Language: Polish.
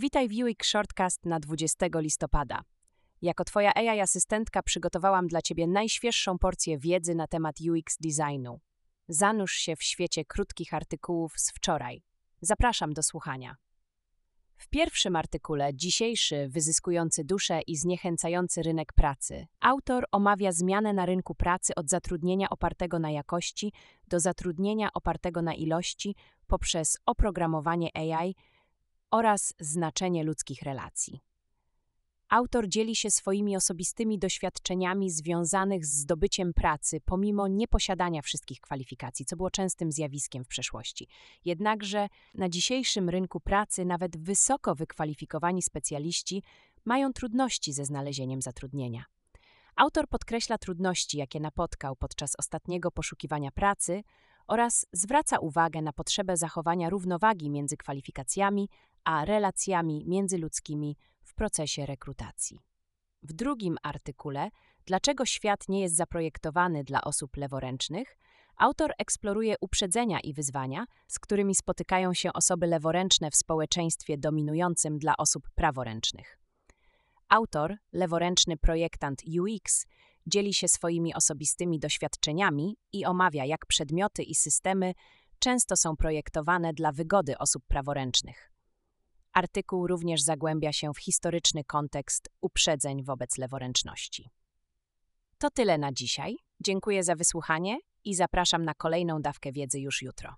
Witaj w UX Shortcast na 20 listopada. Jako Twoja AI asystentka przygotowałam dla Ciebie najświeższą porcję wiedzy na temat UX designu. Zanurz się w świecie krótkich artykułów z wczoraj. Zapraszam do słuchania. W pierwszym artykule, dzisiejszy, wyzyskujący duszę i zniechęcający rynek pracy, autor omawia zmianę na rynku pracy od zatrudnienia opartego na jakości do zatrudnienia opartego na ilości poprzez oprogramowanie AI oraz znaczenie ludzkich relacji. Autor dzieli się swoimi osobistymi doświadczeniami związanych z zdobyciem pracy, pomimo nieposiadania wszystkich kwalifikacji, co było częstym zjawiskiem w przeszłości. Jednakże na dzisiejszym rynku pracy nawet wysoko wykwalifikowani specjaliści mają trudności ze znalezieniem zatrudnienia. Autor podkreśla trudności, jakie napotkał podczas ostatniego poszukiwania pracy oraz zwraca uwagę na potrzebę zachowania równowagi między kwalifikacjami a relacjami międzyludzkimi w procesie rekrutacji. W drugim artykule Dlaczego świat nie jest zaprojektowany dla osób leworęcznych? Autor eksploruje uprzedzenia i wyzwania, z którymi spotykają się osoby leworęczne w społeczeństwie dominującym dla osób praworęcznych. Autor, leworęczny projektant UX, dzieli się swoimi osobistymi doświadczeniami i omawia, jak przedmioty i systemy często są projektowane dla wygody osób praworęcznych. Artykuł również zagłębia się w historyczny kontekst uprzedzeń wobec leworęczności. To tyle na dzisiaj. Dziękuję za wysłuchanie i zapraszam na kolejną dawkę wiedzy już jutro.